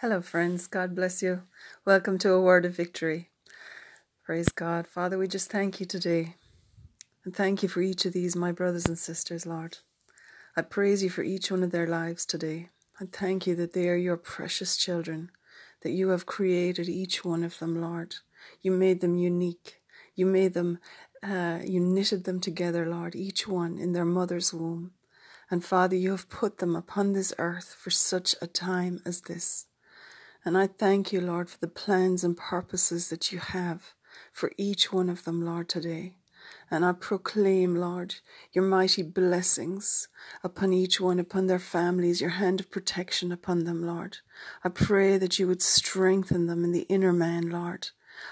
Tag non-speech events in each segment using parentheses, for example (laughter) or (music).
Hello, friends. God bless you. Welcome to a word of victory. Praise God. Father, we just thank you today. And thank you for each of these, my brothers and sisters, Lord. I praise you for each one of their lives today. And thank you that they are your precious children, that you have created each one of them, Lord. You made them unique. You made them, uh, you knitted them together, Lord, each one in their mother's womb. And Father, you have put them upon this earth for such a time as this. And I thank you, Lord, for the plans and purposes that you have for each one of them, Lord, today. And I proclaim, Lord, your mighty blessings upon each one, upon their families, your hand of protection upon them, Lord. I pray that you would strengthen them in the inner man, Lord.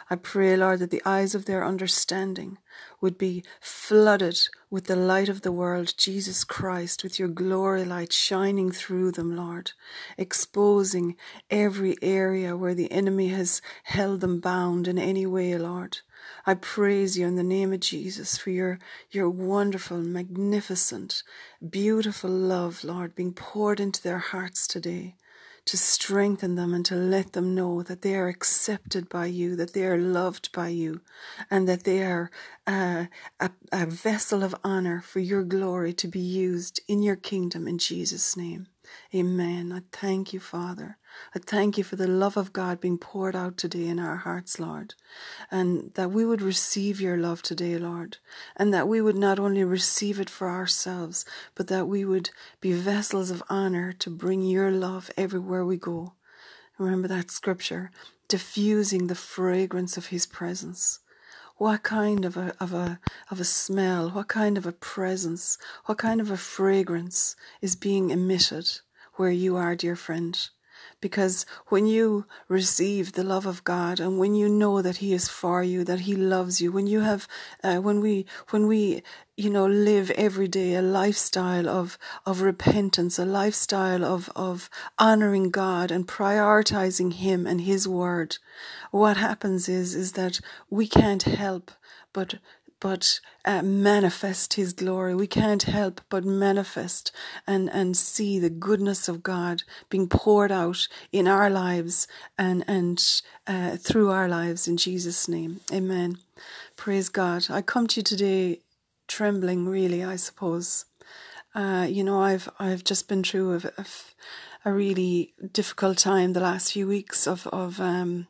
I pray, Lord, that the eyes of their understanding would be flooded with the light of the world, Jesus Christ, with your glory light shining through them, Lord, exposing every area where the enemy has held them bound in any way, Lord. I praise you in the name of Jesus for your, your wonderful, magnificent, beautiful love, Lord, being poured into their hearts today to strengthen them and to let them know that they are accepted by you, that they are loved by you, and that they are uh, a, a vessel of honor for your glory to be used in your kingdom in Jesus' name. Amen. I thank you, Father. I thank you for the love of God being poured out today in our hearts, Lord, and that we would receive your love today, Lord, and that we would not only receive it for ourselves, but that we would be vessels of honor to bring your love everywhere we go. Remember that scripture, diffusing the fragrance of his presence. What kind of a, of a, of a smell, what kind of a presence, what kind of a fragrance is being emitted where you are, dear friend? Because when you receive the love of God and when you know that He is for you, that He loves you, when you have, uh, when we, when we, you know, live every day a lifestyle of, of repentance, a lifestyle of, of honoring God and prioritizing Him and His word, what happens is, is that we can't help but but uh, manifest His glory. We can't help but manifest and, and see the goodness of God being poured out in our lives and, and uh, through our lives in Jesus' name. Amen. Praise God. I come to you today trembling, really, I suppose. Uh, you know, I've I've just been through a, a, a, really difficult time the last few weeks of of um,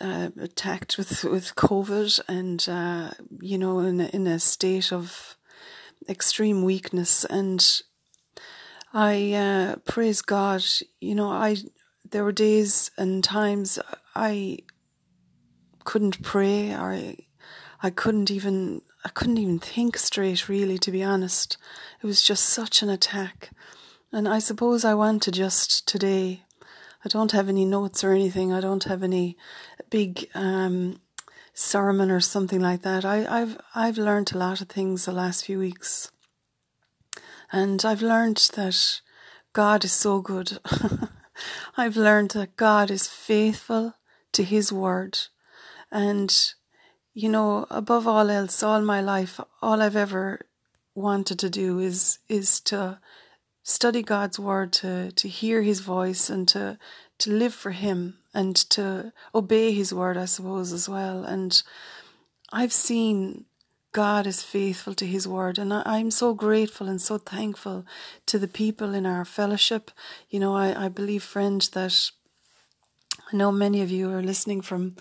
uh, attacked with with COVID and uh, you know in a, in a state of extreme weakness. And I uh, praise God you know I there were days and times I couldn't pray. I, I couldn't even I couldn't even think straight really to be honest. It was just such an attack. And I suppose I want to just today I don't have any notes or anything. I don't have any big um, sermon or something like that. I, I've I've learned a lot of things the last few weeks, and I've learned that God is so good. (laughs) I've learned that God is faithful to His word, and you know, above all else, all my life, all I've ever wanted to do is is to study God's word, to, to hear his voice and to, to live for him and to obey his word, I suppose, as well. And I've seen God is faithful to his word. And I, am so grateful and so thankful to the people in our fellowship. You know, I, I believe, friend, that I know many of you are listening from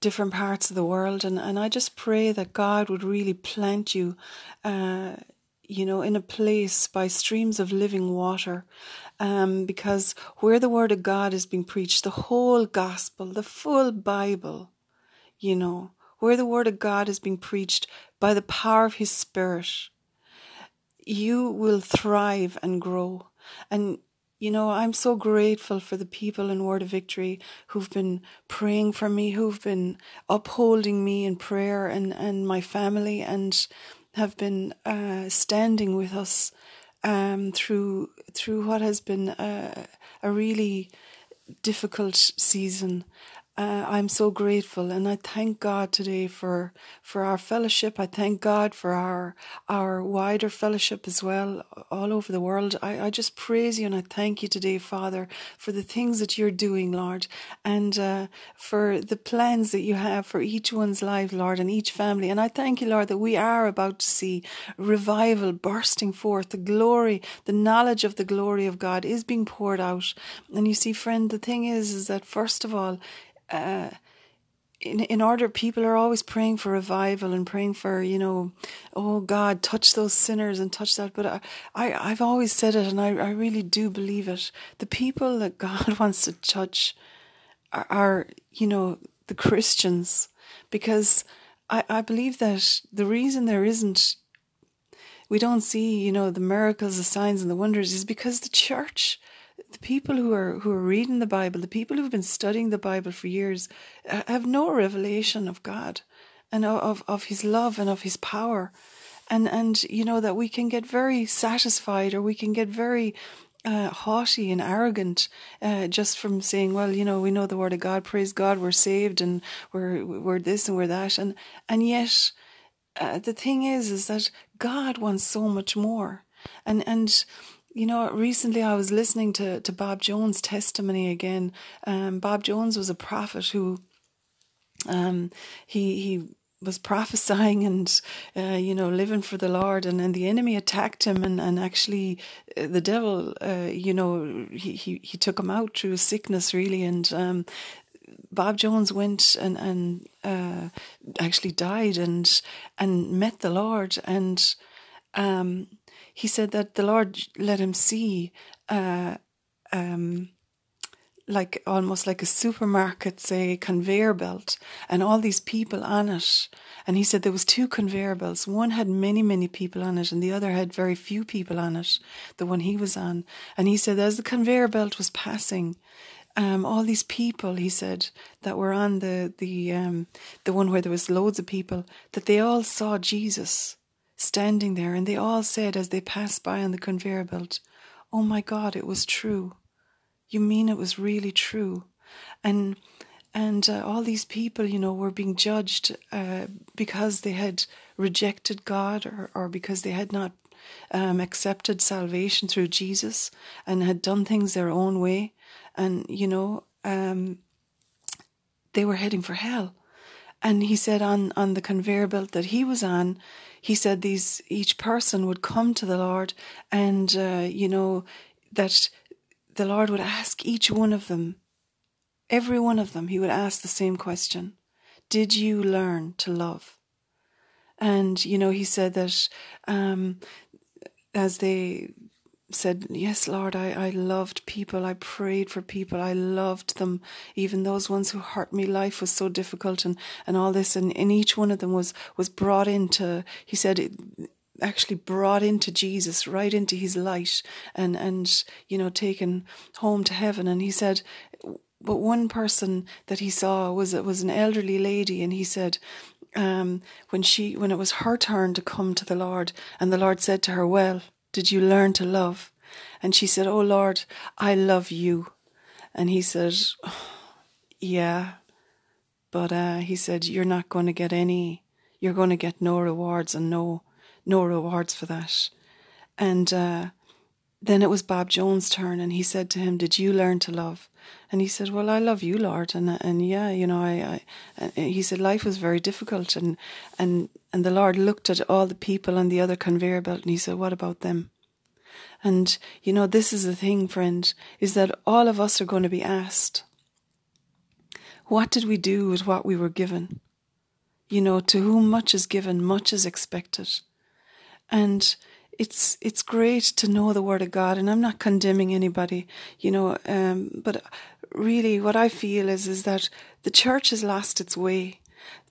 different parts of the world and, and I just pray that God would really plant you uh, you know, in a place by streams of living water. Um, because where the word of God is being preached, the whole gospel, the full Bible, you know, where the word of God is being preached by the power of his spirit, you will thrive and grow. And you know, I'm so grateful for the people in Word of Victory who've been praying for me, who've been upholding me in prayer and, and my family. And have been uh, standing with us um, through through what has been a, a really difficult season. Uh, I'm so grateful, and I thank God today for for our fellowship. I thank God for our our wider fellowship as well, all over the world. I, I just praise you and I thank you today, Father, for the things that you're doing, Lord, and uh, for the plans that you have for each one's life, Lord, and each family. And I thank you, Lord, that we are about to see revival bursting forth. The glory, the knowledge of the glory of God is being poured out. And you see, friend, the thing is, is that first of all, uh, in in order people are always praying for revival and praying for you know oh god touch those sinners and touch that. But i, I i've always said it and i i really do believe it. The people that god (laughs) wants to touch are, are you know the christians. Because i i believe that the reason there isn't we don't see you know the miracles the signs and the wonders is because the church the people who are who are reading the Bible, the people who've been studying the Bible for years, have no revelation of God and of of His love and of His power, and and you know that we can get very satisfied or we can get very uh, haughty and arrogant uh, just from saying, well, you know, we know the word of God, praise God, we're saved and we're we're this and we're that, and and yet uh, the thing is, is that God wants so much more, and and you know, recently I was listening to, to Bob Jones' testimony again. Um, Bob Jones was a prophet who um, he he was prophesying and uh, you know living for the Lord, and, and the enemy attacked him, and and actually uh, the devil, uh, you know, he, he he took him out through sickness really, and um, Bob Jones went and and uh, actually died and and met the Lord and. Um, he said that the Lord let him see, uh, um, like almost like a supermarket, say conveyor belt, and all these people on it. And he said there was two conveyor belts. One had many, many people on it, and the other had very few people on it. The one he was on, and he said as the conveyor belt was passing, um, all these people, he said, that were on the the um, the one where there was loads of people, that they all saw Jesus standing there, and they all said as they passed by on the conveyor belt, Oh my God, it was true. You mean it was really true? And and uh, all these people, you know, were being judged uh, because they had rejected God or, or because they had not um, accepted salvation through Jesus and had done things their own way. And, you know, um, they were heading for hell. And he said on, on the conveyor belt that he was on, he said these each person would come to the Lord, and uh, you know that the Lord would ask each one of them, every one of them, he would ask the same question: Did you learn to love? And you know, he said that um, as they said, Yes, Lord, I, I loved people. I prayed for people. I loved them. Even those ones who hurt me. Life was so difficult and, and all this. And, and each one of them was, was brought into, he said, it, actually brought into Jesus, right into his light and, and, you know, taken home to heaven. And he said, but one person that he saw was, it was an elderly lady and he said, um, when she, when it was her turn to come to the Lord and the Lord said to her, well, did you learn to love? And she said, Oh Lord, I love you. And he said, oh, Yeah. But uh, he said, You're not going to get any, you're going to get no rewards and no, no rewards for that. And uh, then it was Bob Jones' turn, and he said to him, Did you learn to love? And he said, Well, I love you, Lord. And and yeah, you know, I, I he said life was very difficult and and and the Lord looked at all the people on the other conveyor belt and he said, What about them? And, you know, this is the thing, friend, is that all of us are going to be asked, What did we do with what we were given? You know, to whom much is given, much is expected. And it's it's great to know the word of God, and I'm not condemning anybody, you know, um, but really what I feel is is that the church has lost its way.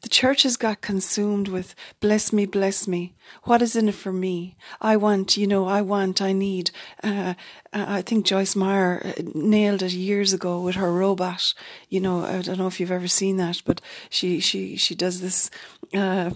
The church has got consumed with bless me, bless me. What is in it for me? I want, you know, I want, I need. Uh, uh I think Joyce Meyer uh, nailed it years ago with her robot. You know, I don't know if you've ever seen that, but she she she does this. Uh,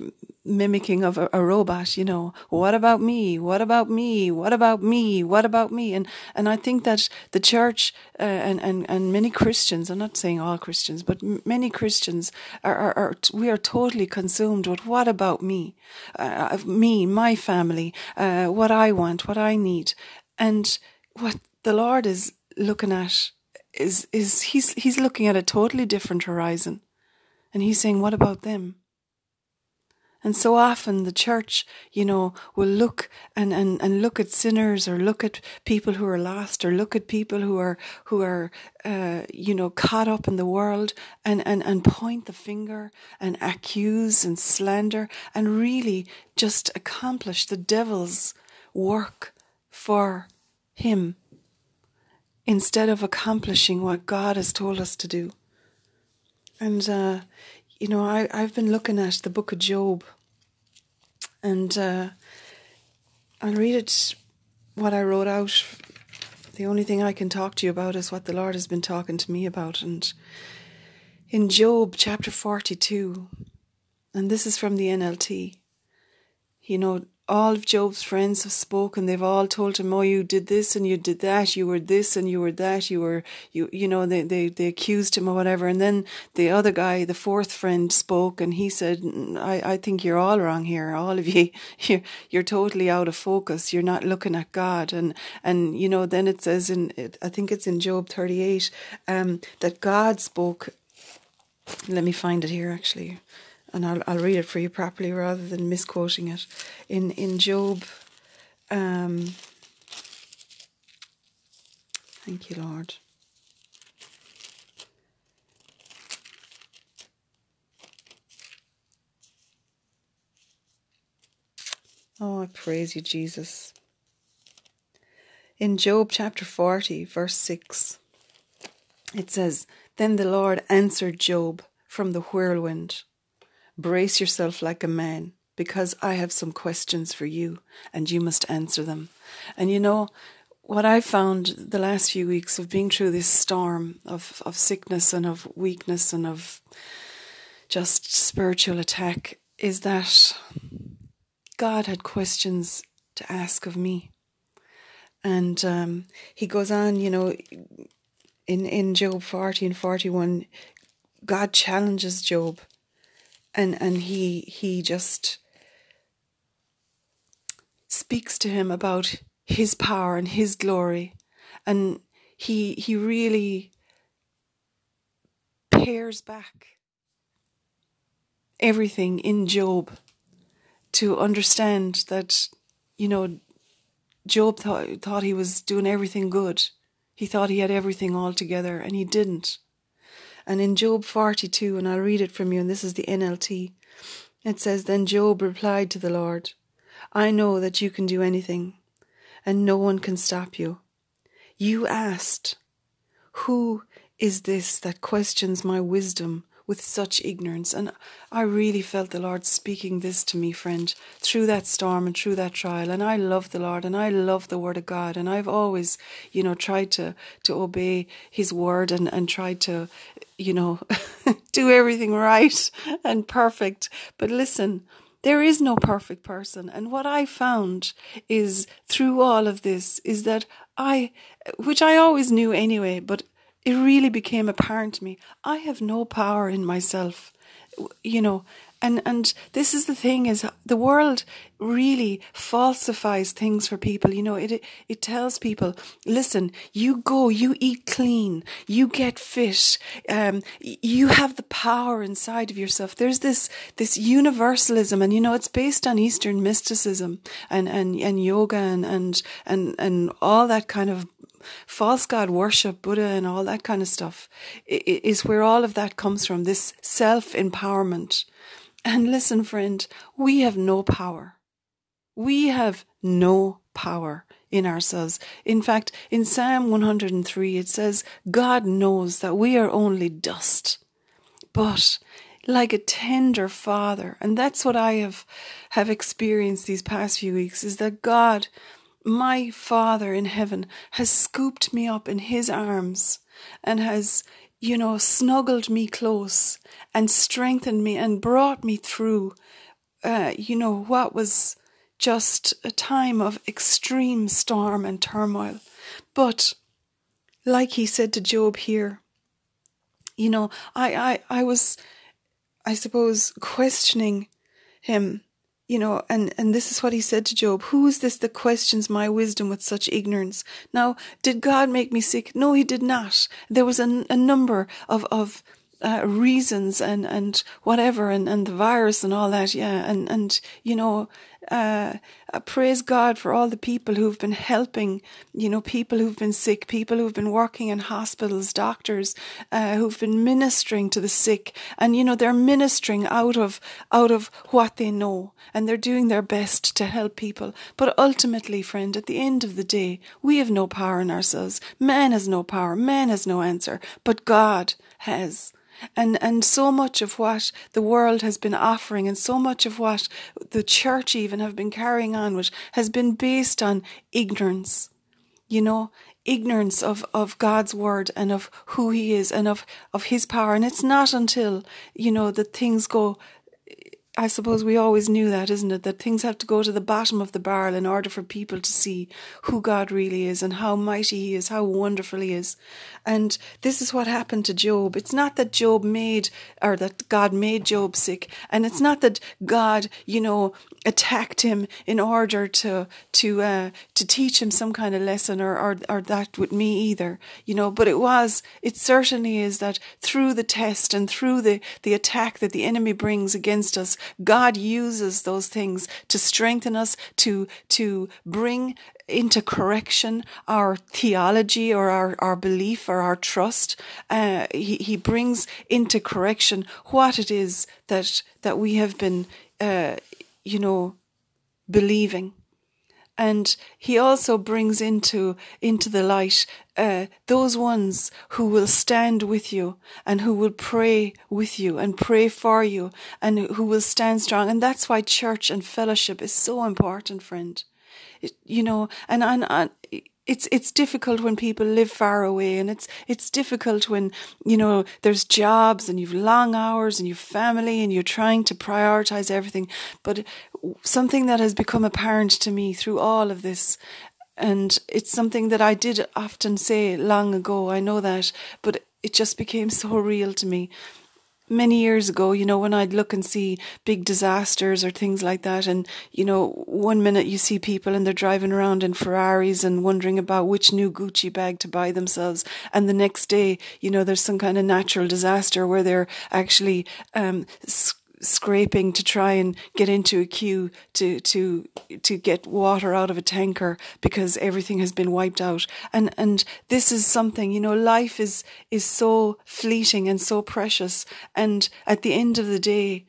mimicking of a, a, robot, you know, what about me? What about me? What about me? What about me? And, and I think that the church, uh, and, and, and many Christians, I'm not saying all Christians, but many Christians are, are, are, we are totally consumed with what about me? Uh, me, my family, uh, what I want, what I need. And what the Lord is looking at is, is he's, he's looking at a totally different horizon. And he's saying, what about them? And so often the church, you know, will look and, and, and look at sinners or look at people who are lost or look at people who are, who are, uh, you know, caught up in the world and, and, and point the finger and accuse and slander and really just accomplish the devil's work for him instead of accomplishing what God has told us to do. And, uh, you know, I, I've been looking at the book of Job and uh, I'll read it, what I wrote out. The only thing I can talk to you about is what the Lord has been talking to me about. And in Job chapter 42, and this is from the NLT, you know, all of Job's friends have spoken. They've all told him, "Oh, you did this and you did that. You were this and you were that. You were you you know they they they accused him or whatever." And then the other guy, the fourth friend, spoke and he said, "I I think you're all wrong here. All of you, (laughs) you're you're totally out of focus. You're not looking at God." And and you know then it says in I think it's in Job 38 um, that God spoke. Let me find it here actually and I'll, I'll read it for you properly rather than misquoting it. In in Job, um, thank you, Lord. Oh, I praise you, Jesus. In Job chapter 40, verse 6, it says, Then the Lord answered Job from the whirlwind Brace yourself like a man, because I have some questions for you, and you must answer them. And you know, what I found the last few weeks of being through this storm of, of sickness and of weakness and of just spiritual attack is that God had questions to ask of me. And um, he goes on, you know, in, in Job 40 and 41, God challenges Job and and he he just speaks to him about his power and his glory. And he he really pares back everything in Job to understand that you know Job thought thought he was doing everything good. He thought he had everything all together and he didn't and in Job 42, and I'll read it from you, and this is the NLT, it says, Then Job replied to the Lord, I know that you can do anything, and no one can stop you. You asked, Who is this that questions my wisdom with such ignorance. And I really felt the Lord speaking this to me, friend, through that storm and through that trial. And I love the Lord and I love the Word of God. And I've always, you know, tried to, to obey His Word and, and tried to, you know, (laughs) do everything right and perfect. But listen, there is no perfect person. And what I found is through all of this is that I, which I always knew anyway, but it really became apparent to me I have no power in myself. You know, and and this is the thing is the world really falsifies things for people you know it it tells people listen you go you eat clean you get fit um, you have the power inside of yourself there's this this universalism and you know it's based on eastern mysticism and and and yoga and and and, and all that kind of false god worship, Buddha, and all that kind of stuff is where all of that comes from this self empowerment. And listen, friend, we have no power. We have no power in ourselves. In fact, in Psalm 103, it says, God knows that we are only dust. But like a tender father, and that's what I have, have experienced these past few weeks, is that God my Father in heaven has scooped me up in his arms and has, you know, snuggled me close and strengthened me and brought me through uh, you know, what was just a time of extreme storm and turmoil. But like he said to Job here, you know, I, I, I was, I suppose, questioning him, you know, and, and this is what he said to Job. Who is this that questions my wisdom with such ignorance? Now, did God make me sick? No, he did not. There was a, a number of, of, uh, reasons and, and whatever and, and the virus and all that, yeah, and, and, you know, uh, praise God for all the people who've been helping, you know, people who've been sick, people who've been working in hospitals, doctors, uh, who've been ministering to the sick. And, you know, they're ministering out of, out of what they know and they're doing their best to help people. But ultimately, friend, at the end of the day, we have no power in ourselves. Man has no power. Man has no answer, but God has. And, and so much of what the world has been offering and so much of what the church even have been carrying on with has been based on ignorance. You know, ignorance of, of God's word and of who he is and of, of his power. And it's not until, you know, that things go I suppose we always knew that, isn't it? That things have to go to the bottom of the barrel in order for people to see who God really is and how mighty He is, how wonderful He is. And this is what happened to Job. It's not that Job made, or that God made Job sick. And it's not that God, you know, attacked him in order to, to, uh, to teach him some kind of lesson or, or, or that with me either, you know, but it was, it certainly is that through the test and through the, the attack that the enemy brings against us, God uses those things to strengthen us, to, to bring into correction our theology or our, our belief or our trust. Uh, he, he brings into correction what it is that, that we have been, uh, you know, believing and he also brings into into the light uh, those ones who will stand with you and who will pray with you and pray for you and who will stand strong. And that's why church and fellowship is so important friend. It, you know and, and, and it's it's difficult when people live far away and it's it's difficult when you know there's jobs and you've long hours and you've family and you're trying to prioritize everything. But something that has become apparent to me through all of this. And it's something that I did often say long ago I know that but it just became so real to me. Many years ago, you know, when I'd look and see big disasters or things like that, and you know, one minute you see people and they're driving around in Ferraris and wondering about which new Gucci bag to buy themselves, and the next day, you know, there's some kind of natural disaster where they're actually um, scraping to try and get into a queue to to to get water out of a tanker because everything has been wiped out. And and this is something you know life is is so fleeting and so precious. And at the end of the day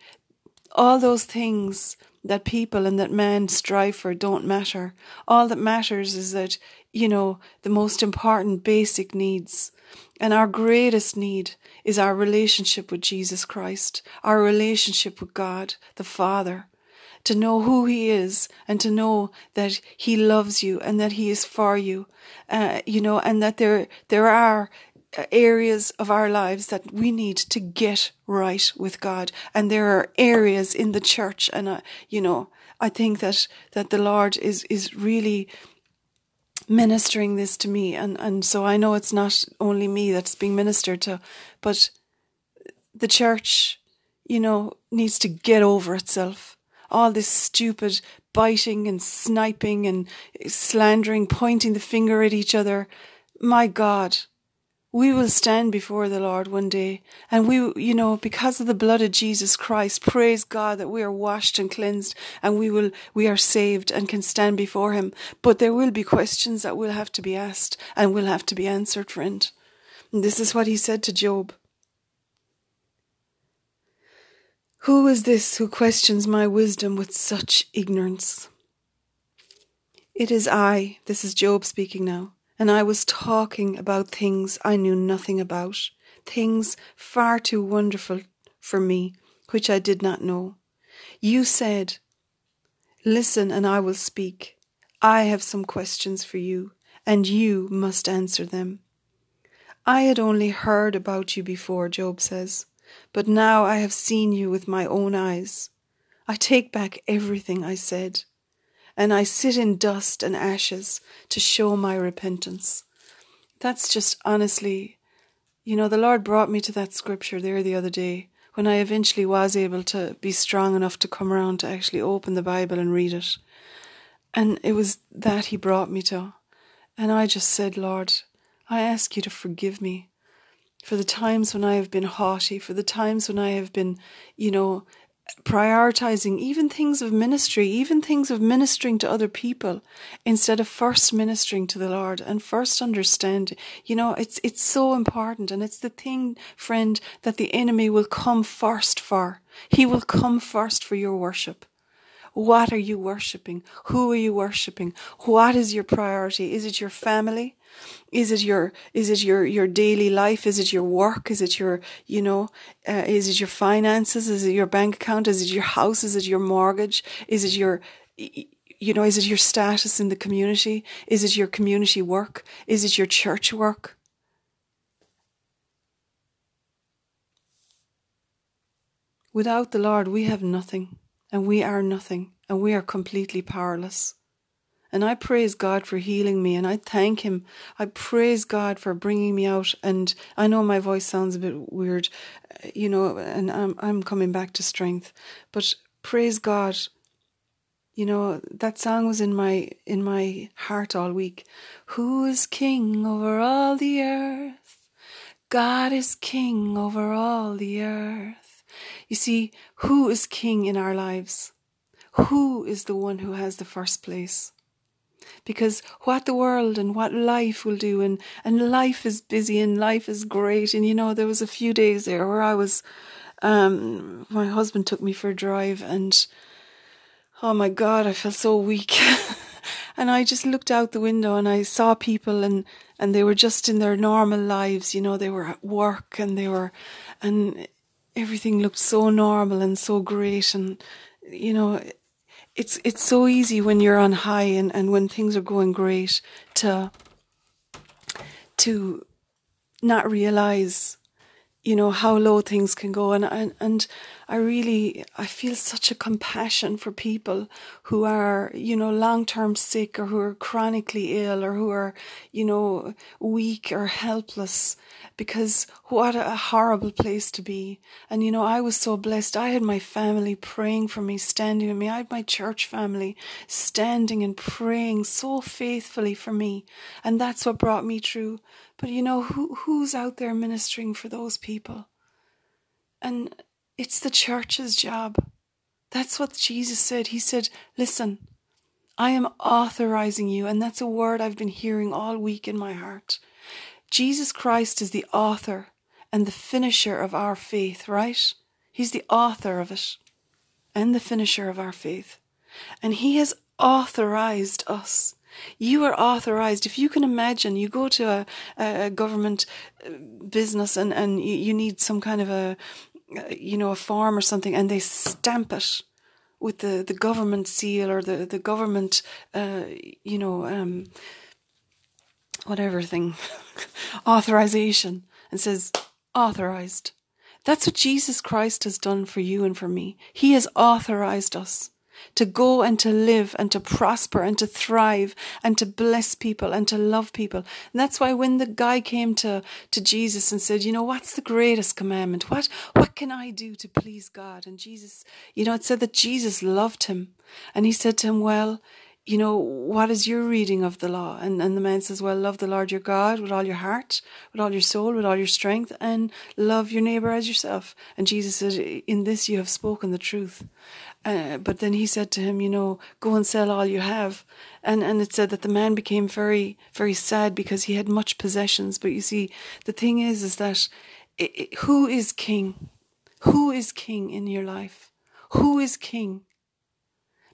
all those things that people and that man strive for don't matter. All that matters is that you know the most important basic needs and our greatest need is our relationship with Jesus Christ, our relationship with God, the Father, to know who He is and to know that He loves you and that He is for you, uh, you know, and that there, there are areas of our lives that we need to get right with God. And there are areas in the church and, uh, you know, I think that, that the Lord is, is really ministering this to me and and so I know it's not only me that's being ministered to but the church you know needs to get over itself. All this stupid biting and sniping and slandering pointing the finger at each other. My god we will stand before the Lord one day. And we, you know, because of the blood of Jesus Christ, praise God that we are washed and cleansed and we will, we are saved and can stand before Him. But there will be questions that will have to be asked and will have to be answered, friend. And this is what He said to Job. Who is this who questions my wisdom with such ignorance? It is I, this is Job speaking now and I was talking about things I knew nothing about, things far too wonderful for me, which I did not know. You said, Listen, and I will speak. I have some questions for you, and you must answer them. I had only heard about you before, Job says, but now I have seen you with my own eyes. I take back everything I said, and I sit in dust and ashes to show my repentance. That's just honestly, you know, the Lord brought me to that scripture there the other day when I eventually was able to be strong enough to come around to actually open the Bible and read it. And it was that He brought me to. And I just said, Lord, I ask you to forgive me for the times when I have been haughty, for the times when I have been, you know, prioritizing even things of ministry, even things of ministering to other people, instead of first ministering to the Lord and first understanding. You know, it's it's so important, and it's the thing, friend, that the enemy will come first for. He will come first for your worship. What are you worshipping? Who are you worshipping? What is your priority? Is it your family? Is it your is it your your daily life? Is it your work? Is it your you know? Uh, is it your finances? Is it your bank account? Is it your house? Is it your mortgage? Is it your you know? Is it your status in the community? Is it your community work? Is it your church work? Without the Lord, we have nothing, and we are nothing, and we are completely powerless. And I praise God for healing me and I thank Him. I praise God for bringing me out. And I know my voice sounds a bit weird, uh, you know, and I'm, I'm coming back to strength. But praise God. You know, that song was in my, in my heart all week. Who is king over all the earth? God is king over all the earth. You see, who is king in our lives? Who is the one who has the first place? Because what the world and what life will do and and life is busy and life is great. And you know there was a few days there where I was um my husband took me for a drive and oh my god I felt so weak. (laughs) And I just looked out the window and I saw people and and they were just in their normal lives you know they were at work and they were and everything looked so normal and so great. And you know it's it's so easy when you're on high and, and when things are going great to to not realize you know how low things can go. And and, and I really I feel such a compassion for people who are you know long term sick or who are chronically ill or who are you know weak or helpless. Because what a horrible place to be. And you know I was so blessed. I had my family praying for me standing with me. I had my church family standing and praying so faithfully for me. And that's what brought me through but you know, who, who's out there ministering for those people? And it's the church's job. That's what Jesus said. He said, Listen, I am authorizing you. And that's a word I've been hearing all week in my heart. Jesus Christ is the author and the finisher of our faith, right? He's the author of it and the finisher of our faith. And He has authorized us you are authorized. If you can imagine, you go to a, a government uh, business and, and you need some kind of a, uh, you know, a form or something, and they stamp it with the, the government seal or the, the government, uh, you know, um, whatever thing, (laughs) authorization, and says, authorized. That's what Jesus Christ has done for you and for me. He has authorized us to go and to live and to prosper and to thrive and to bless people and to love people. And that's why when the guy came to, to Jesus and said, you know, what's the greatest commandment? What, what can I do to please God? And Jesus, you know, it said that Jesus loved him. And he said to him, well, you know, what is your reading of the law? And, and the man says, well, love the Lord your God with all your heart, with all your soul, with all your strength, and love your neighbor as yourself. And Jesus said, in this you have spoken the truth. Uh, but then he said to him, you know, go and sell all you have. And, and it said that the man became very, very sad because he had much possessions. But you see, the thing is, is that it, it, who is king? Who is king in your life? Who is king?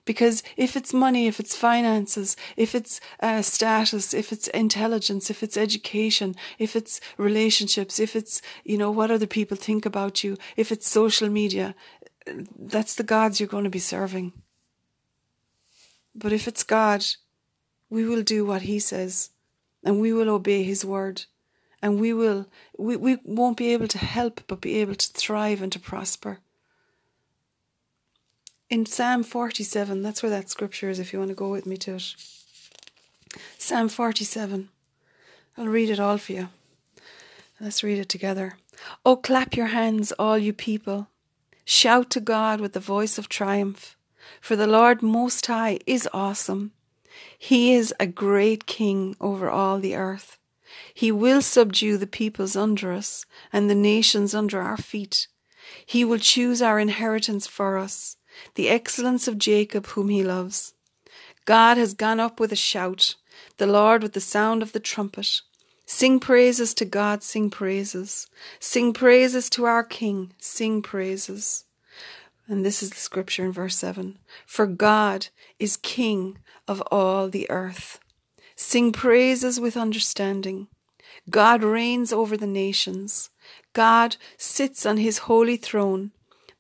Because if it's money, if it's finances, if it's uh, status, if it's intelligence, if it's education, if it's relationships, if it's, you know, what other people think about you, if it's social media, that's the gods you're going to be serving. But if it's God, we will do what He says and we will obey His word and we will we, we won't be able to help but be able to thrive and to prosper in Psalm 47. That's where that scripture is, if you want to go with me to it. Psalm 47. I'll read it all for you. Let's read it together. Oh, clap your hands, all you people. Shout to God with the voice of triumph. For the Lord Most High is awesome. He is a great king over all the earth. He will subdue the peoples under us and the nations under our feet. He will choose our inheritance for us, the excellence of Jacob whom he loves. God has gone up with a shout, the Lord with the sound of the trumpet. Sing praises to God, sing praises. Sing praises to our King, sing praises. And this is the scripture in verse 7 For God is King of all the earth. Sing praises with understanding. God reigns over the nations. God sits on his holy throne.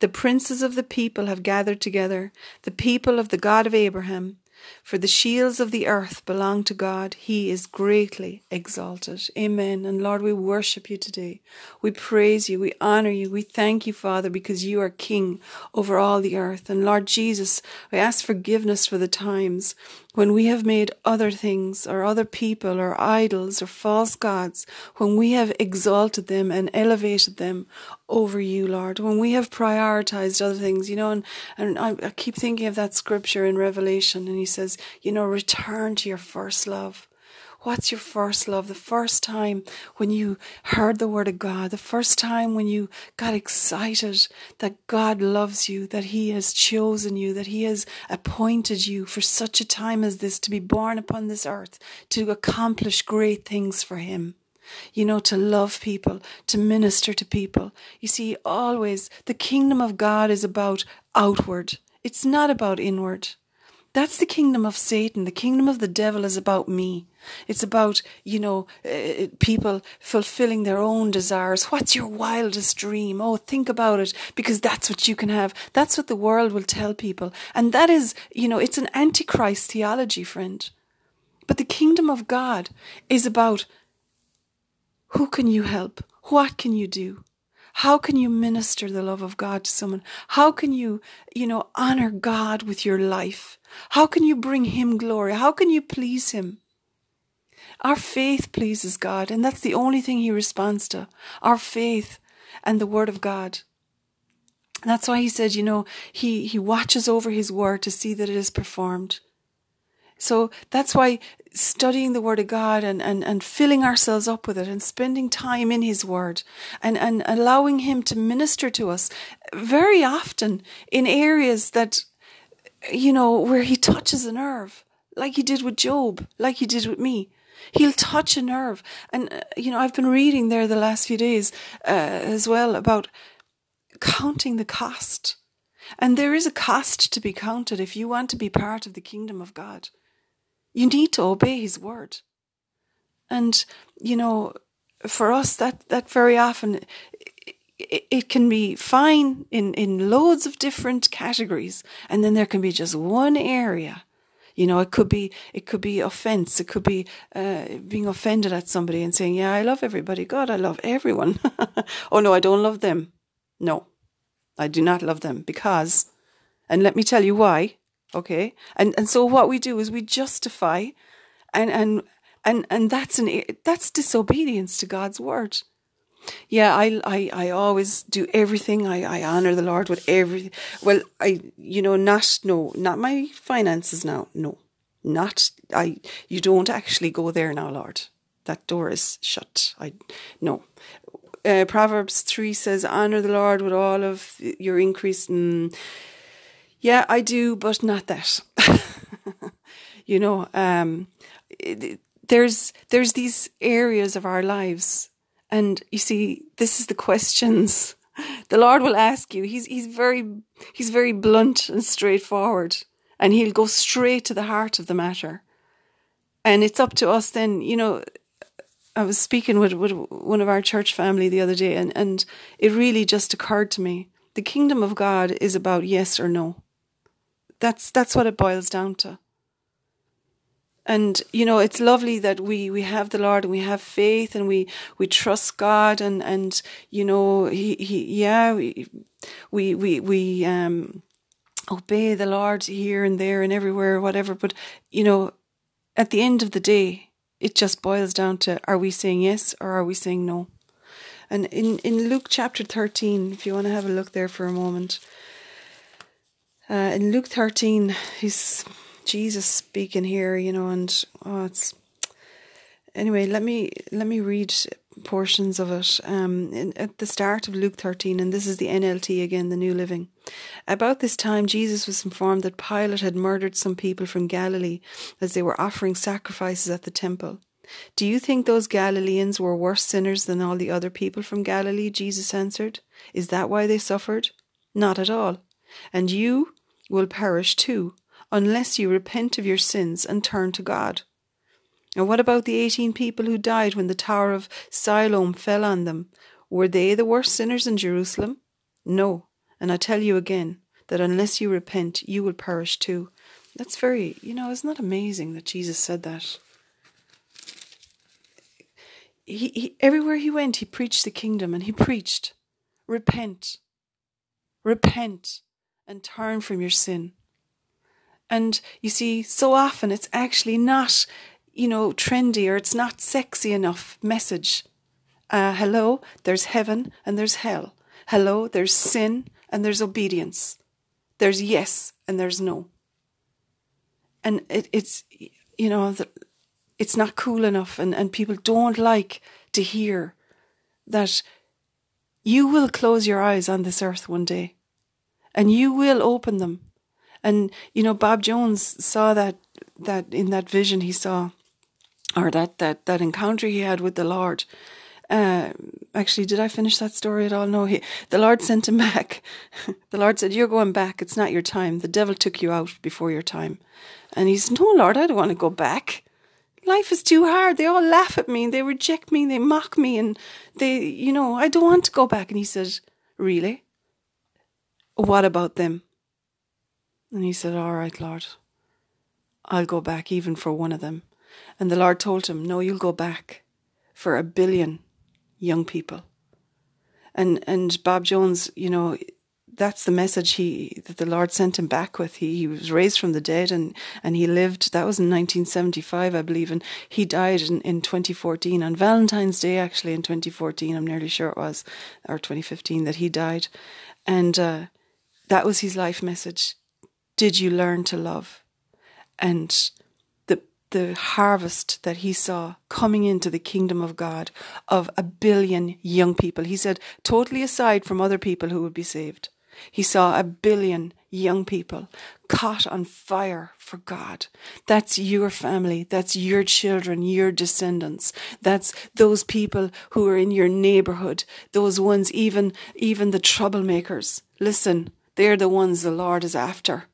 The princes of the people have gathered together, the people of the God of Abraham. For the shields of the earth belong to God. He is greatly exalted. Amen. And Lord, we worship you today. We praise you. We honor you. We thank you, Father, because you are King over all the earth. And Lord Jesus, we ask forgiveness for the times when we have made other things or other people or idols or false gods, when we have exalted them and elevated them over you, Lord, when we have prioritized other things, you know, and, and I, I keep thinking of that scripture in Revelation and he says, you know, return to your first love. What's your first love? The first time when you heard the word of God, the first time when you got excited that God loves you, that He has chosen you, that He has appointed you for such a time as this to be born upon this earth, to accomplish great things for Him you know, to love people, to minister to people. You see, always the kingdom of God is about outward. It's not about inward. That's the kingdom of Satan. The kingdom of the devil is about me. It's about, you know, uh, people fulfilling their own desires. What's your wildest dream? Oh, think about it because that's what you can have. That's what the world will tell people. And that is, you know, it's an antichrist theology, friend. But the kingdom of God is about who can you help? What can you do? How can you minister the love of God to someone? How can you, you know, honor God with your life? How can you bring Him glory? How can you please Him? Our faith pleases God, and that's the only thing He responds to. Our faith and the Word of God. That's why He said, you know, He, he watches over His Word to see that it is performed. So that's why studying the Word of God and, and, and filling ourselves up with it and spending time in His Word and, and allowing Him to minister to us very often in areas that, you know, where He touches a nerve, like He did with Job, like He did with me. He'll touch a nerve. And, uh, you know, I've been reading there the last few days uh, as well about counting the cost. And there is a cost to be counted if you want to be part of the kingdom of God. You need to obey his word. And, you know, for us, that, that very often, it, it can be fine in, in loads of different categories. And then there can be just one area you know, it could be it could be offense. It could be uh, being offended at somebody and saying, "Yeah, I love everybody. God, I love everyone." (laughs) oh no, I don't love them. No, I do not love them because, and let me tell you why. Okay, and and so what we do is we justify, and and and and that's an that's disobedience to God's word. Yeah, I, I, I always do everything. I, I honor the Lord with everything. Well, I, you know, not, no, not my finances now. No, not, I, you don't actually go there now, Lord. That door is shut. I, no. Uh, Proverbs 3 says, honor the Lord with all of your increase. Mm, yeah, I do, but not that. (laughs) you know, um, there's there's these areas of our lives, and you see, this is the questions the Lord will ask you. He's he's very he's very blunt and straightforward, and he'll go straight to the heart of the matter. And it's up to us then, you know. I was speaking with, with one of our church family the other day, and, and it really just occurred to me the kingdom of God is about yes or no. That's that's what it boils down to. And you know, it's lovely that we we have the Lord and we have faith and we we trust God and and you know, he he yeah, we we we we um obey the Lord here and there and everywhere, whatever. But, you know, at the end of the day, it just boils down to are we saying yes or are we saying no? And in, in Luke chapter 13, if you want to have a look there for a moment, uh, in Luke 13, he's Jesus speaking here, you know, and oh, it's anyway. Let me let me read portions of it um, in, at the start of Luke 13, and this is the NLT again, the New Living. About this time, Jesus was informed that Pilate had murdered some people from Galilee as they were offering sacrifices at the temple. Do you think those Galileans were worse sinners than all the other people from Galilee? Jesus answered. Is that why they suffered? Not at all. And you will perish too, unless you repent of your sins and turn to God. And what about the eighteen people who died when the Tower of Siloam fell on them? Were they the worst sinners in Jerusalem? No. And I tell you again that unless you repent, you will perish too. That's very, you know, isn't that amazing that Jesus said that? He, he, everywhere he went, he preached the kingdom and he preached, repent, repent, and turn from your sin. And you see, so often it's actually not you know, trendy or it's not sexy enough message. Uh, hello, there's heaven and there's hell. Hello, there's sin and there's obedience. There's yes and there's no. And it, it's, you know, it's not cool enough, and, and people don't like to hear that you will close your eyes on this earth one day and you will open them. And, you know, Bob Jones saw that, that in that vision he saw or that that that encounter he had with the Lord. Uh, actually, did I finish that story at all? No. He, the Lord sent him (laughs) back. the Lord said, "You're going back. It's not your time. The devil took you out before your time." And he said, "No, Lord, I don't want to go back. Life is too hard. They all laugh at me. and They reject me. and They mock me, and they, you know, I don't want to go back." And he said, "Really? What about them?" And he said, "All right, Lord, I'll go back even for one of them." And the Lord told him, No, you'll go back for a billion young people. And and Bob Jones, you know, that's the message he that the Lord sent him back with. He, he was raised from the dead and, and he lived that was in nineteen seventy five, I believe, and he died in, in twenty fourteen, on Valentine's Day actually in twenty fourteen, I'm nearly sure it was, or twenty fifteen that he died. And uh, that was his life message. Did you learn to love? And the the harvest that he saw coming into the kingdom of God of a billion young people. He said, totally aside from other people who would be saved, he saw a billion young people caught on fire for God. That's your family. That's your children, your descendants. That's those people who are in your neighborhood. Those ones, even, even the troublemakers. Listen, they're the ones the Lord is after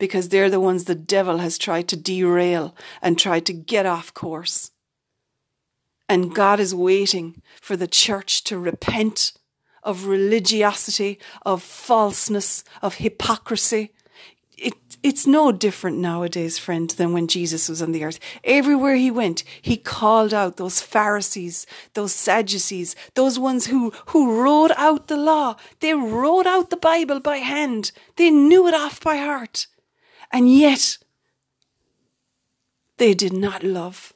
because they're the ones the devil has tried to derail and tried to get off course. And God is waiting for the church to repent of religiosity, of falseness, of hypocrisy. It, it's no different nowadays, friend, than when Jesus was on the earth. Everywhere he went, he called out those Pharisees, those Sadducees, those ones who, who wrote out the law. They wrote out the Bible by hand. They knew it off by heart. And yet, they did not love.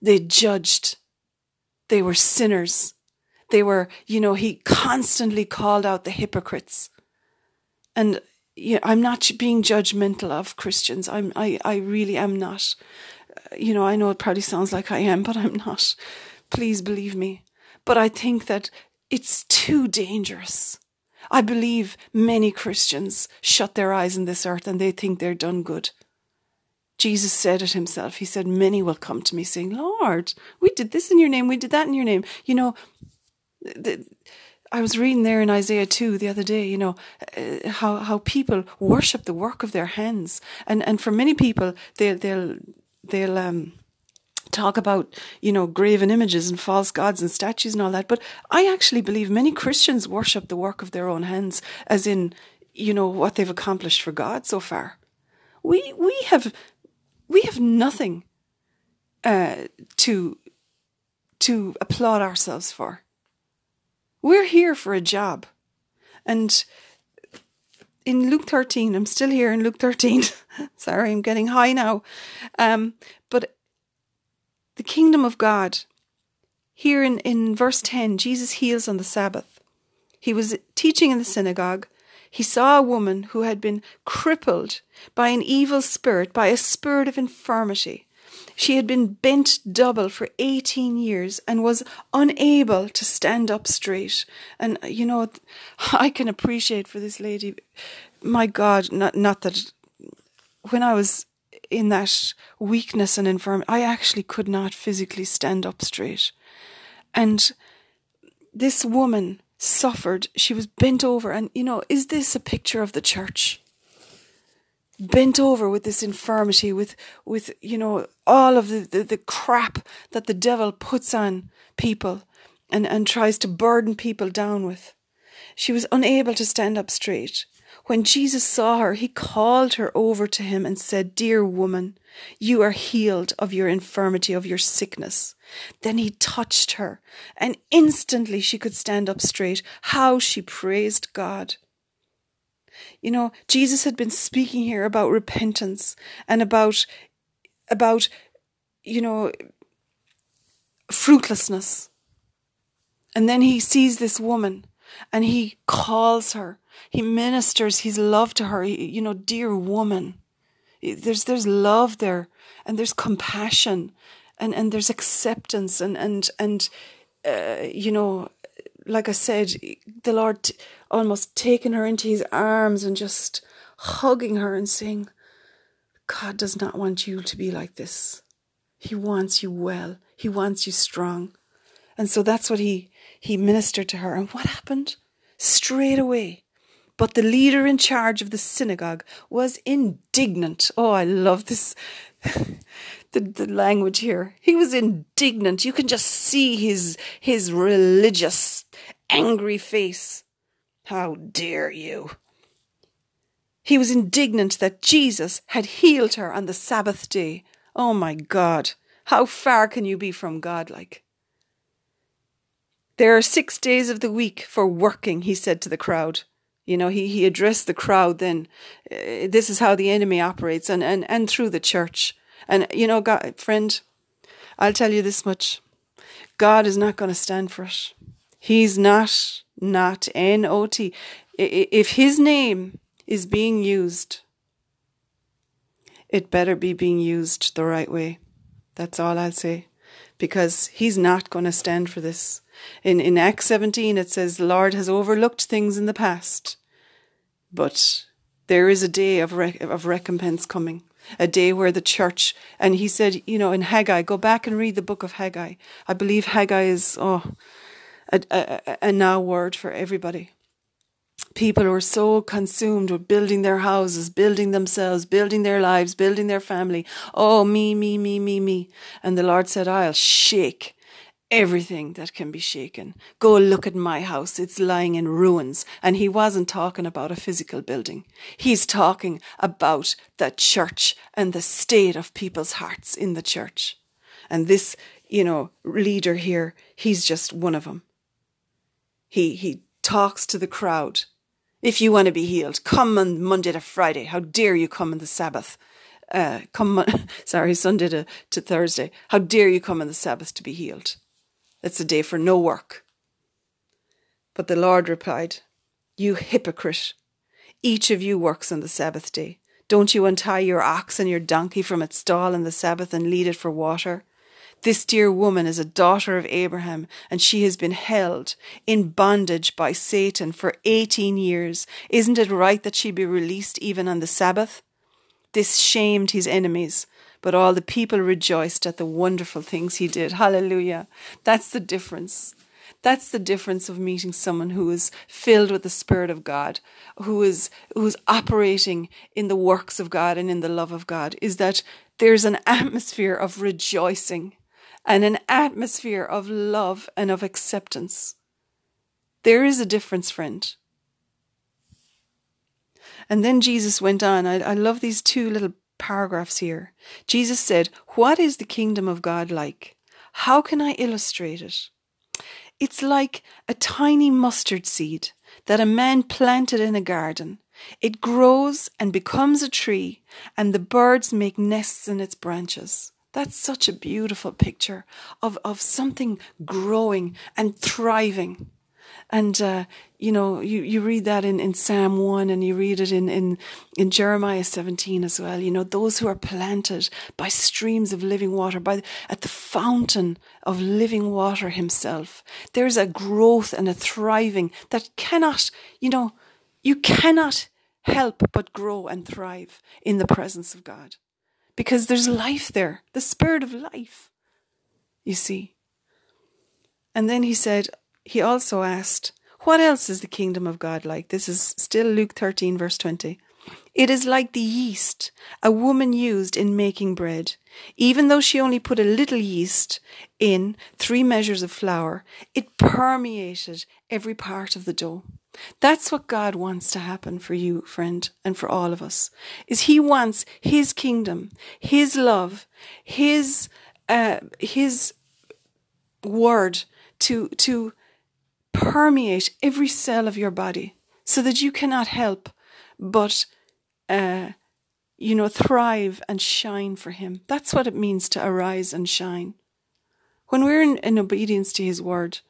They judged. They were sinners. They were, you know, he constantly called out the hypocrites. And you know, I'm not being judgmental of Christians. I'm, I, I really am not. Uh, you know, I know it probably sounds like I am, but I'm not. Please believe me. But I think that it's too dangerous I believe many Christians shut their eyes in this earth and they think they're done good. Jesus said it himself. He said, Many will come to me saying, Lord, we did this in your name, we did that in your name. You know, the, I was reading there in Isaiah 2 the other day, you know, uh, how, how people worship the work of their hands. And, and for many people, they, they'll, they'll, um, talk about, you know, graven images and false gods and statues and all that. But I actually believe many Christians worship the work of their own hands, as in, you know, what they've accomplished for God so far. We we have we have nothing uh, to to applaud ourselves for. We're here for a job, and in Luke 13, I'm still here in Luke 13. (laughs) Sorry, I'm getting high now. Um, but the kingdom of God, here in, in verse 10, Jesus heals on the Sabbath. He was teaching in the synagogue. He saw a woman who had been crippled by an evil spirit, by a spirit of infirmity. She had been bent double for 18 years and was unable to stand up straight. And, uh, you know, (laughs) I can appreciate for this lady, my God, not, not that when I was in that weakness and infirmity, I actually could not physically stand up straight. And this woman suffered. She was bent over. And, you know, is this a picture of the church? bent over with this infirmity, with, with, you know, all of the, the, the crap that the devil puts on people and, and tries to burden people down with. She was unable to stand up straight. When Jesus saw her, he called her over to him and said, Dear woman, you are healed of your infirmity, of your sickness. Then he touched her, and instantly she could stand up straight. How she praised God. You know, Jesus had been speaking here about repentance and about, about, you know, fruitlessness. And then he sees this woman and he calls her. He ministers his love to her. You know, dear woman. There's, there's love there and there's compassion and, and there's acceptance and, and, and, uh, you know, like I said, the Lord t- almost taking her into his arms and just hugging her and saying, God does not want you to be like this. He wants you well. He wants you strong. And so that's what he, he ministered to her. And what happened? Straight away. But the leader in charge of the synagogue was indignant. Oh, I love this. (laughs) the, the language here. He was indignant. You can just see his his religious angry face. How dare you? He was indignant that Jesus had healed her on the Sabbath day. Oh my God, how far can you be from God like? There are six days of the week for working, he said to the crowd. You know, he, he addressed the crowd then. Uh, this is how the enemy operates and, and, and through the church. And, you know, God, friend, I'll tell you this much God is not going to stand for it. He's not, not N O T. If his name is being used, it better be being used the right way. That's all I'll say. Because he's not going to stand for this. In, in Acts 17, it says, The Lord has overlooked things in the past, but there is a day of, rec- of recompense coming a day where the church, and he said, you know, in Haggai, go back and read the book of Haggai. I believe Haggai is, oh, a, a, a now word for everybody. People who are so consumed with building their houses, building themselves, building their lives, building their family. Oh, me, me, me, me, me. And the Lord said, I'll shake everything that can be shaken. Go look at my house. It's lying in ruins. And he wasn't talking about a physical building. He's talking about the church and the state of people's hearts in the church. And this, you know, leader here, he's just one of them. He, he talks to the crowd. If you want to be healed, come on Monday to Friday. How dare you come on the Sabbath? Uh, come, (laughs) sorry, Sunday to, to Thursday. How dare you come on the Sabbath to be healed? It's a day for no work. But the Lord replied, You hypocrite! Each of you works on the Sabbath day. Don't you untie your ox and your donkey from its stall on the Sabbath and lead it for water? This dear woman is a daughter of Abraham, and she has been held in bondage by Satan for 18 years. Isn't it right that she be released even on the Sabbath? This shamed his enemies, but all the people rejoiced at the wonderful things he did. Hallelujah. That's the difference. That's the difference of meeting someone who is filled with the Spirit of God, who is who's operating in the works of God and in the love of God, is that there's an atmosphere of rejoicing and an atmosphere of love and of acceptance. There is a difference, friend. And then Jesus went on. I, I love these two little paragraphs here. Jesus said, What is the kingdom of God like? How can I illustrate it? It's like a tiny mustard seed that a man planted in a garden. It grows and becomes a tree, and the birds make nests in its branches. That's such a beautiful picture of, of something growing and thriving. And, uh, you know, you, you read that in, in Psalm 1 and you read it in, in, in Jeremiah 17 as well. You know, those who are planted by streams of living water, by, at the fountain of living water himself. There's a growth and a thriving that cannot, you know, you cannot help but grow and thrive in the presence of God because there's life there, the spirit of life, you see. And then he said, he also asked, What else is the kingdom of God like? This is still Luke 13, verse 20. It is like the yeast a woman used in making bread. Even though she only put a little yeast in three measures of flour, it permeated every part of the dough. That's what God wants to happen for you, friend, and for all of us. Is He wants His kingdom, His love, His uh, His word to to permeate every cell of your body, so that you cannot help but uh, you know thrive and shine for Him. That's what it means to arise and shine. When we're in, in obedience to His word,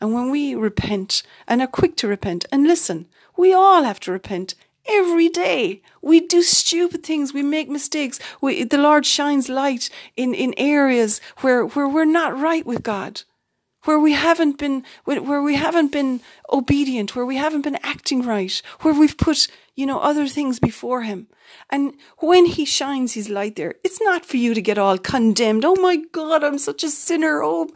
and when we repent and are quick to repent, and listen, we all have to repent every day. We do stupid things. We make mistakes. We, the Lord shines light in, in areas where, where we're not right with God, where we haven't been, where we haven't been obedient, where we haven't been acting right, where we've put, you know, other things before Him. And when He shines His light there, it's not for you to get all condemned. Oh my God, I'm such a sinner. Oh,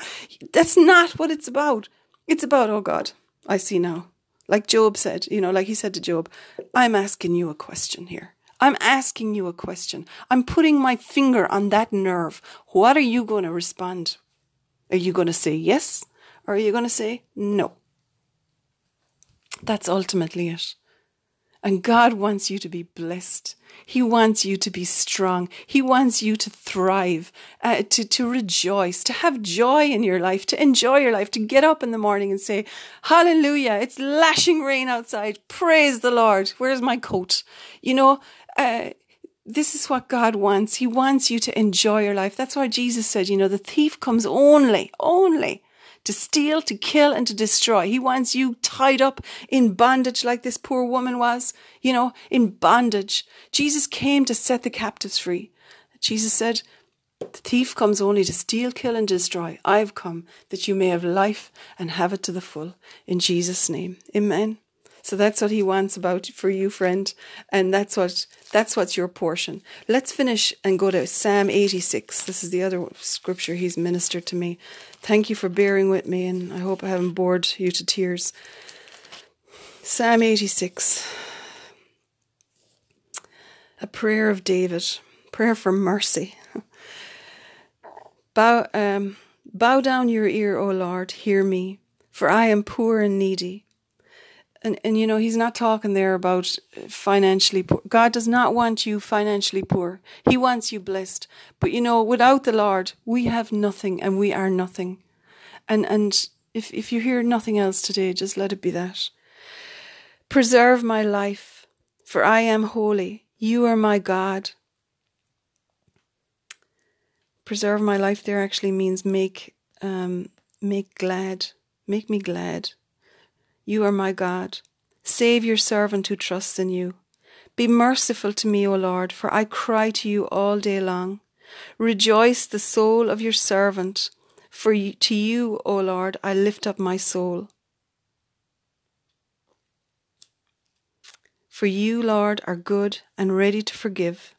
that's not what it's about. It's about, oh God, I see now. Like Job said, you know, like he said to Job, I'm asking you a question here. I'm asking you a question. I'm putting my finger on that nerve. What are you going to respond? Are you going to say yes or are you going to say no? That's ultimately it. And God wants you to be blessed. He wants you to be strong. He wants you to thrive, uh, to, to rejoice, to have joy in your life, to enjoy your life, to get up in the morning and say, Hallelujah, it's lashing rain outside. Praise the Lord. Where's my coat? You know, uh, this is what God wants. He wants you to enjoy your life. That's why Jesus said, you know, the thief comes only, only to steal, to kill, and to destroy. He wants you tied up in bondage like this poor woman was, you know, in bondage. Jesus came to set the captives free. Jesus said, the thief comes only to steal, kill, and destroy. I've come that you may have life and have it to the full. In Jesus' name. Amen. So that's what he wants about for you, friend. And that's what that's what's your portion. Let's finish and go to Psalm 86. This is the other scripture he's ministered to me. Thank you for bearing with me, and I hope I haven't bored you to tears. Psalm 86. A prayer of David, prayer for mercy. (laughs) bow, um, bow down your ear, O Lord, hear me, for I am poor and needy and and you know he's not talking there about financially poor. God does not want you financially poor. He wants you blessed. But you know without the lord we have nothing and we are nothing. And and if if you hear nothing else today just let it be that. Preserve my life for i am holy. You are my god. Preserve my life there actually means make um make glad make me glad you are my God. Save your servant who trusts in you. Be merciful to me, O Lord, for I cry to you all day long. Rejoice the soul of your servant, for to you, O Lord, I lift up my soul. For you, Lord, are good and ready to forgive,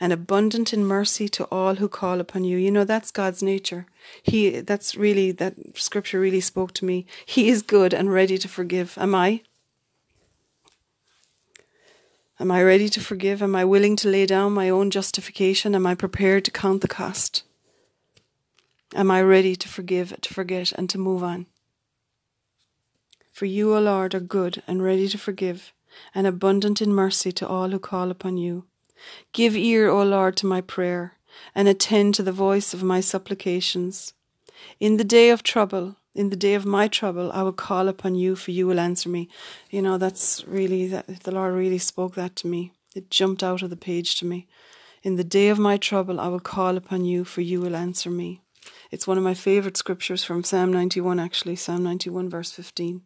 and abundant in mercy to all who call upon you. You know, that's God's nature. He, that's really, that scripture really spoke to me. He is good and ready to forgive. Am I? Am I ready to forgive? Am I willing to lay down my own justification? Am I prepared to count the cost? Am I ready to forgive, to forget, and to move on? For you, O Lord, are good and ready to forgive, and abundant in mercy to all who call upon you. Give ear, O Lord, to my prayer, and attend to the voice of my supplications. In the day of trouble, In the day of my trouble, I will call upon you, for you will answer me. You know, that's really, that, the Lord really spoke that to me. It jumped out of the page to me. In the day of my trouble, I will call upon you, for you will answer me. It's one of my favourite scriptures from Psalm 91, actually, Psalm 91, verse 15.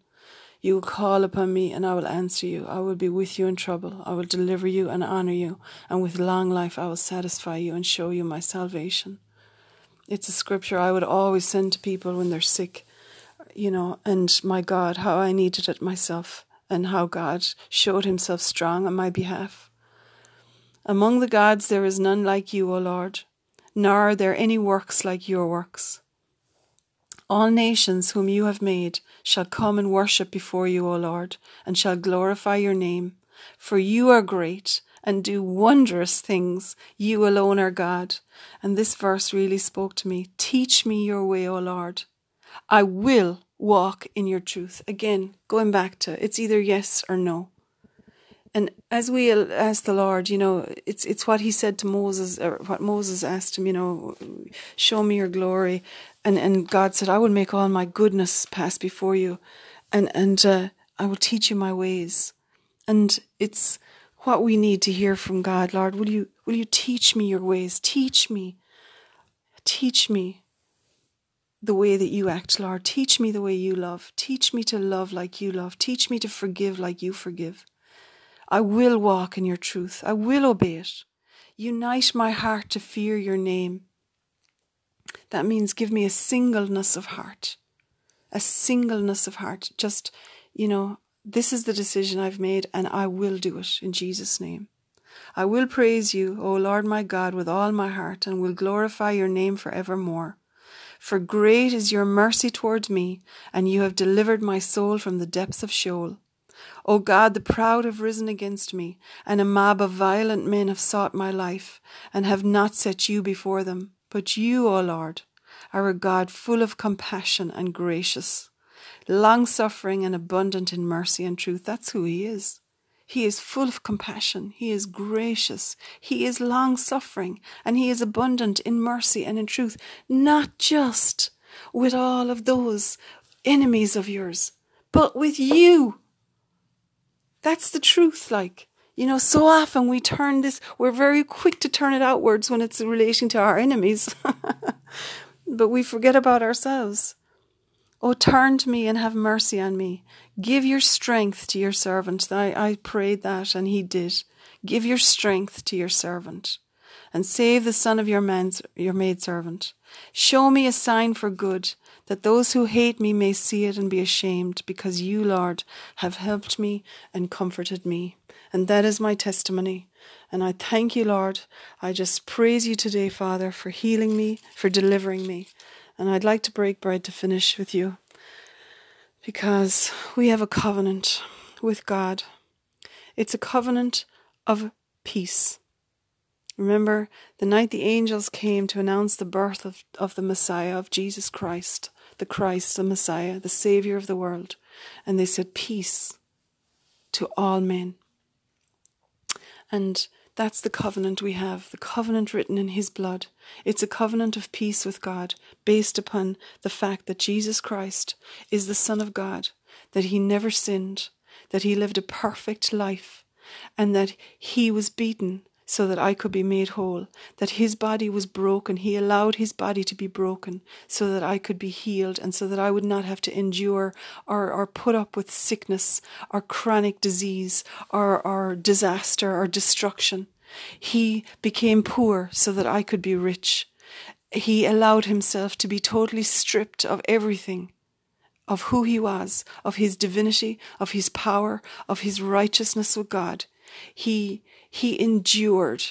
You will call upon me, and I will answer you. I will be with you in trouble. I will deliver you and honour you, and with long life I will satisfy you and show you my salvation. It's a scripture I would always send to people when they're sick, you know, and my God, how I needed it myself, and how God showed himself strong on my behalf. Among the gods there is none like you, O Lord, nor are there any works like your works. All nations whom you have made shall come and worship before you, O Lord, and shall glorify your name. For you are great and do wondrous things. You alone are God. And this verse really spoke to me. Teach me your way, O Lord. I will walk in your truth. Again, going back to it's either yes or no. And as we ask the Lord, you know, it's it's what He said to Moses, or what Moses asked him, you know, show me your glory, and and God said, I will make all my goodness pass before you, and and uh, I will teach you my ways, and it's what we need to hear from God, Lord. Will you will you teach me your ways? Teach me, teach me the way that you act, Lord. Teach me the way you love. Teach me to love like you love. Teach me to forgive like you forgive. I will walk in your truth. I will obey it. Unite my heart to fear your name. That means give me a singleness of heart. A singleness of heart. Just, you know, this is the decision I've made and I will do it in Jesus' name. I will praise you, O Lord my God, with all my heart and will glorify your name for evermore. For great is your mercy towards me, and you have delivered my soul from the depths of Sheol. O God, the proud have risen against me, and a mob of violent men have sought my life, and have not set you before them. But you, O Lord, are a God full of compassion and gracious, long suffering and abundant in mercy and truth. That's who He is. He is full of compassion. He is gracious. He is long suffering and he is abundant in mercy and in truth, not just with all of those enemies of yours, but with you that's the truth, like. You know, so often we turn this, we're very quick to turn it outwards when it's relating to our enemies. (laughs) but we forget about ourselves. Oh, turn to me and have mercy on me. Give your strength to your servant. I, I prayed that and he did. Give your strength to your servant and save the son of your, man, your maidservant. Show me a sign for good that those who hate me may see it and be ashamed, because you, Lord, have helped me and comforted me. And that is my testimony. And I thank you, Lord. I just praise you today, Father, for healing me, for delivering me. And I'd like to break bread to finish with you because we have a covenant with God. It's a covenant of peace. Remember the night the angels came to announce the birth of, of the Messiah, of Jesus Christ, the Christ, the Messiah, the Saviour of the world. And they said, Peace to all men. And that's the covenant we have, the covenant written in His blood. It's a covenant of peace with God, based upon the fact that Jesus Christ is the Son of God, that He never sinned, that He lived a perfect life, and that He was beaten so that I could be made whole, that his body was broken. He allowed his body to be broken so that I could be healed and so that I would not have to endure or, or put up with sickness or chronic disease or, or disaster or destruction. He became poor so that I could be rich. He allowed himself to be totally stripped of everything of who he was, of his divinity, of his power, of his righteousness with God. He he endured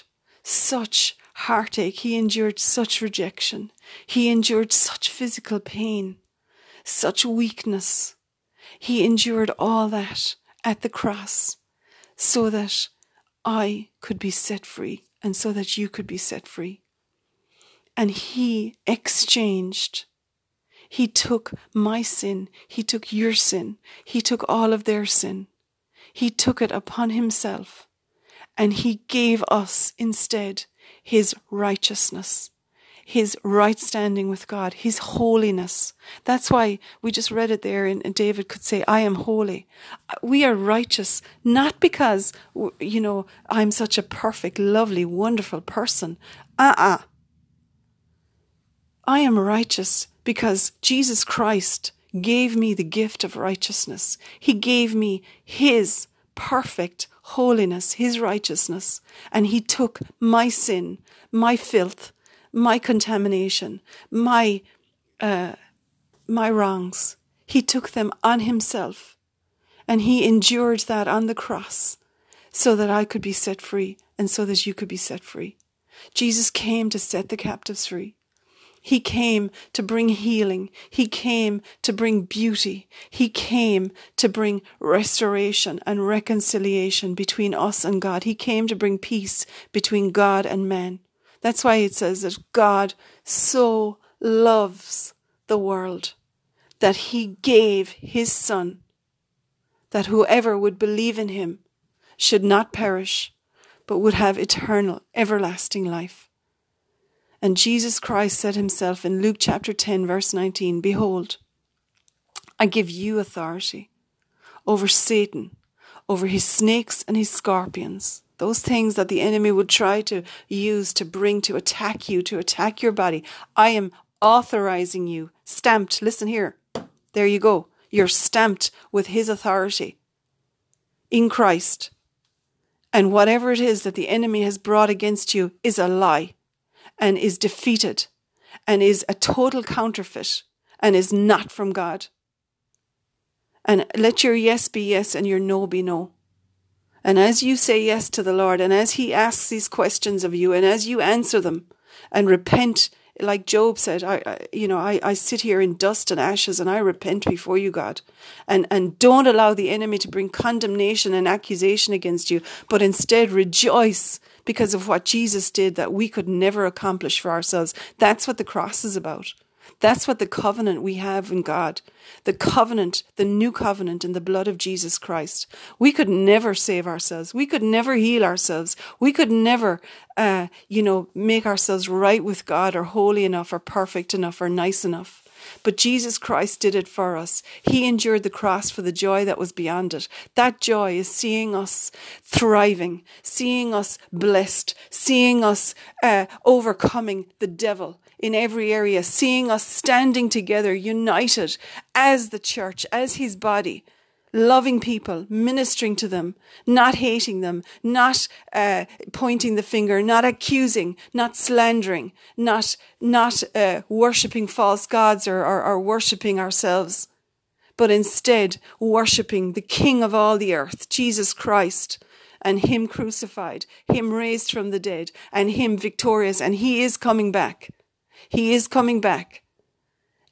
such heartache. He endured such rejection. He endured such physical pain, such weakness. He endured all that at the cross so that I could be set free and so that you could be set free. And he exchanged. He took my sin. He took your sin. He took all of their sin. He took it upon himself and he gave us instead his righteousness. his right standing with God, his holiness. That's why we just read it there, and David could say, I am holy. We are righteous, not because, you know, I'm such a perfect, lovely, wonderful person. Uh uh-uh. uh I am righteous because Jesus Christ gave me the gift of righteousness. He gave me His perfect holiness, His righteousness, and He took my sin, my filth, my contamination, my uh, my wrongs. He took them on Himself, and He endured that on the cross, so that I could be set free, and so that you could be set free. Jesus came to set the captives free. He came to bring healing. He came to bring beauty. He came to bring restoration and reconciliation between us and God. He came to bring peace between God and man. That's why it says that God so loves the world that he gave his son that whoever would believe in him should not perish but would have eternal everlasting life. And Jesus Christ said himself in Luke chapter 10, verse 19 Behold, I give you authority over Satan, over his snakes and his scorpions, those things that the enemy would try to use to bring to attack you, to attack your body. I am authorizing you, stamped. Listen here. There you go. You're stamped with his authority in Christ. And whatever it is that the enemy has brought against you is a lie and is defeated and is a total counterfeit and is not from God. And let your yes be yes and your no be no. And as you say yes to the Lord, and as He asks these questions of you, and as you answer them and repent, like Job said, I, I you know, I, I sit here in dust and ashes and I repent before you, God. And, and don't allow the enemy to bring condemnation and accusation against you, but instead rejoice because of what Jesus did that we could never accomplish for ourselves. That's what the cross is about. That's what the covenant we have in God, the covenant, the new covenant in the blood of Jesus Christ. We could never save ourselves. We could never heal ourselves. We could never, uh, you know, make ourselves right with God or holy enough or perfect enough or nice enough. But Jesus Christ did it for us. He endured the cross for the joy that was beyond it. That joy is seeing us thriving, seeing us blessed, seeing us uh, overcoming the devil in every area, seeing us standing together, united as the church, as his body loving people, ministering to them, not hating them, not uh, pointing the finger, not accusing, not slandering, not not uh, worshipping false gods or, or, or worshipping ourselves, but instead worshipping the King of all the earth, Jesus Christ. And him crucified, him raised from the dead, and him victorious, and he is coming back. He is coming back.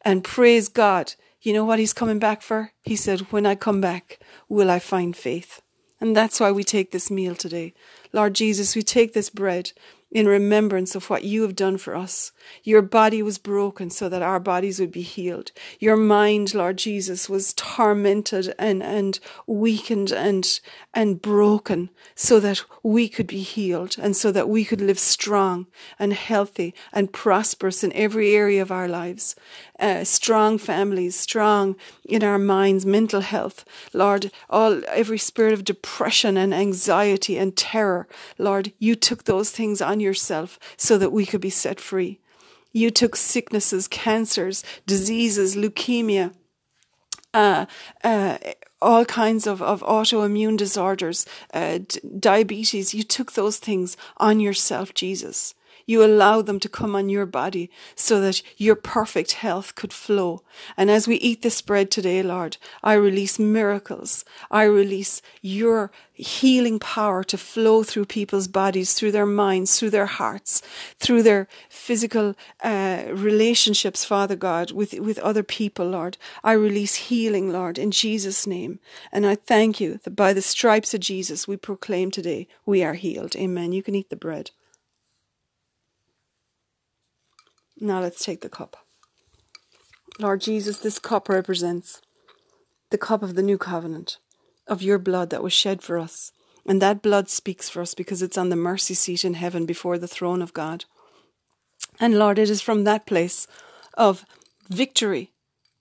And praise God, you know what he's coming back for? He said, When I come back, will I find faith? And that's why we take this meal today. Lord Jesus, we take this bread in remembrance of what you have done for us. Your body was broken so that our bodies would be healed. Your mind, Lord Jesus, was tormented and, and weakened and, and broken so that we could be healed and so that we could live strong and healthy and prosperous in every area of our lives. Uh, strong families, strong in our minds, mental health. Lord, all, every spirit of depression and anxiety and terror. Lord, you took those things on yourself so that we could be set free. You took sicknesses, cancers, diseases, leukemia, uh, uh, all kinds of, of autoimmune disorders, uh, d- diabetes. You took those things on yourself, Jesus. You allow them to come on your body so that your perfect health could flow. And as we eat this bread today, Lord, I release miracles. I release your healing power to flow through people's bodies, through their minds, through their hearts, through their physical uh, relationships, Father God, with, with other people, Lord. I release healing, Lord, in Jesus' name. And I thank you that by the stripes of Jesus we proclaim today we are healed. Amen. You can eat the bread. Now let's take the cup. Lord Jesus, this cup represents the cup of the new covenant, of your blood that was shed for us. And that blood speaks for us because it's on the mercy seat in heaven before the throne of God. And Lord, it is from that place of victory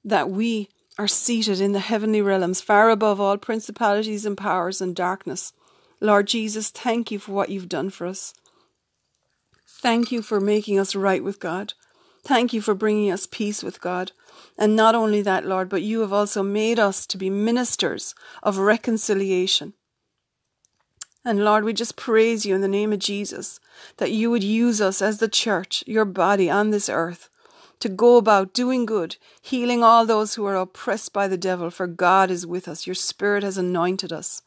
that we are seated in the heavenly realms, far above all principalities and powers and darkness. Lord Jesus, thank you for what you've done for us. Thank you for making us right with God. Thank you for bringing us peace with God. And not only that, Lord, but you have also made us to be ministers of reconciliation. And Lord, we just praise you in the name of Jesus that you would use us as the church, your body on this earth, to go about doing good, healing all those who are oppressed by the devil, for God is with us. Your Spirit has anointed us.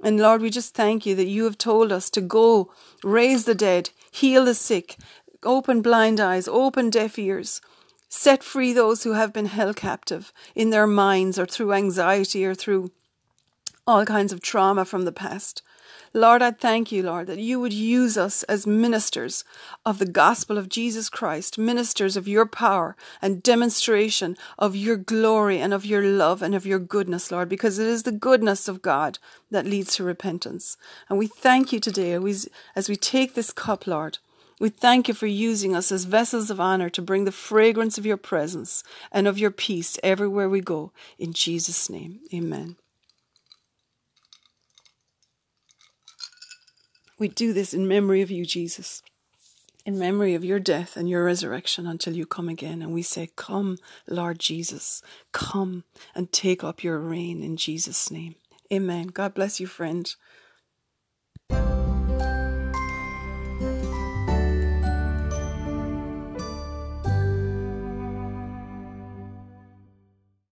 And Lord, we just thank you that you have told us to go, raise the dead, heal the sick, open blind eyes, open deaf ears, set free those who have been held captive in their minds or through anxiety or through all kinds of trauma from the past. Lord, I thank you, Lord, that you would use us as ministers of the gospel of Jesus Christ, ministers of your power and demonstration of your glory and of your love and of your goodness, Lord, because it is the goodness of God that leads to repentance. And we thank you today as we take this cup, Lord. We thank you for using us as vessels of honor to bring the fragrance of your presence and of your peace everywhere we go. In Jesus' name, amen. We do this in memory of you, Jesus, in memory of your death and your resurrection until you come again. And we say, Come, Lord Jesus, come and take up your reign in Jesus' name. Amen. God bless you, friend.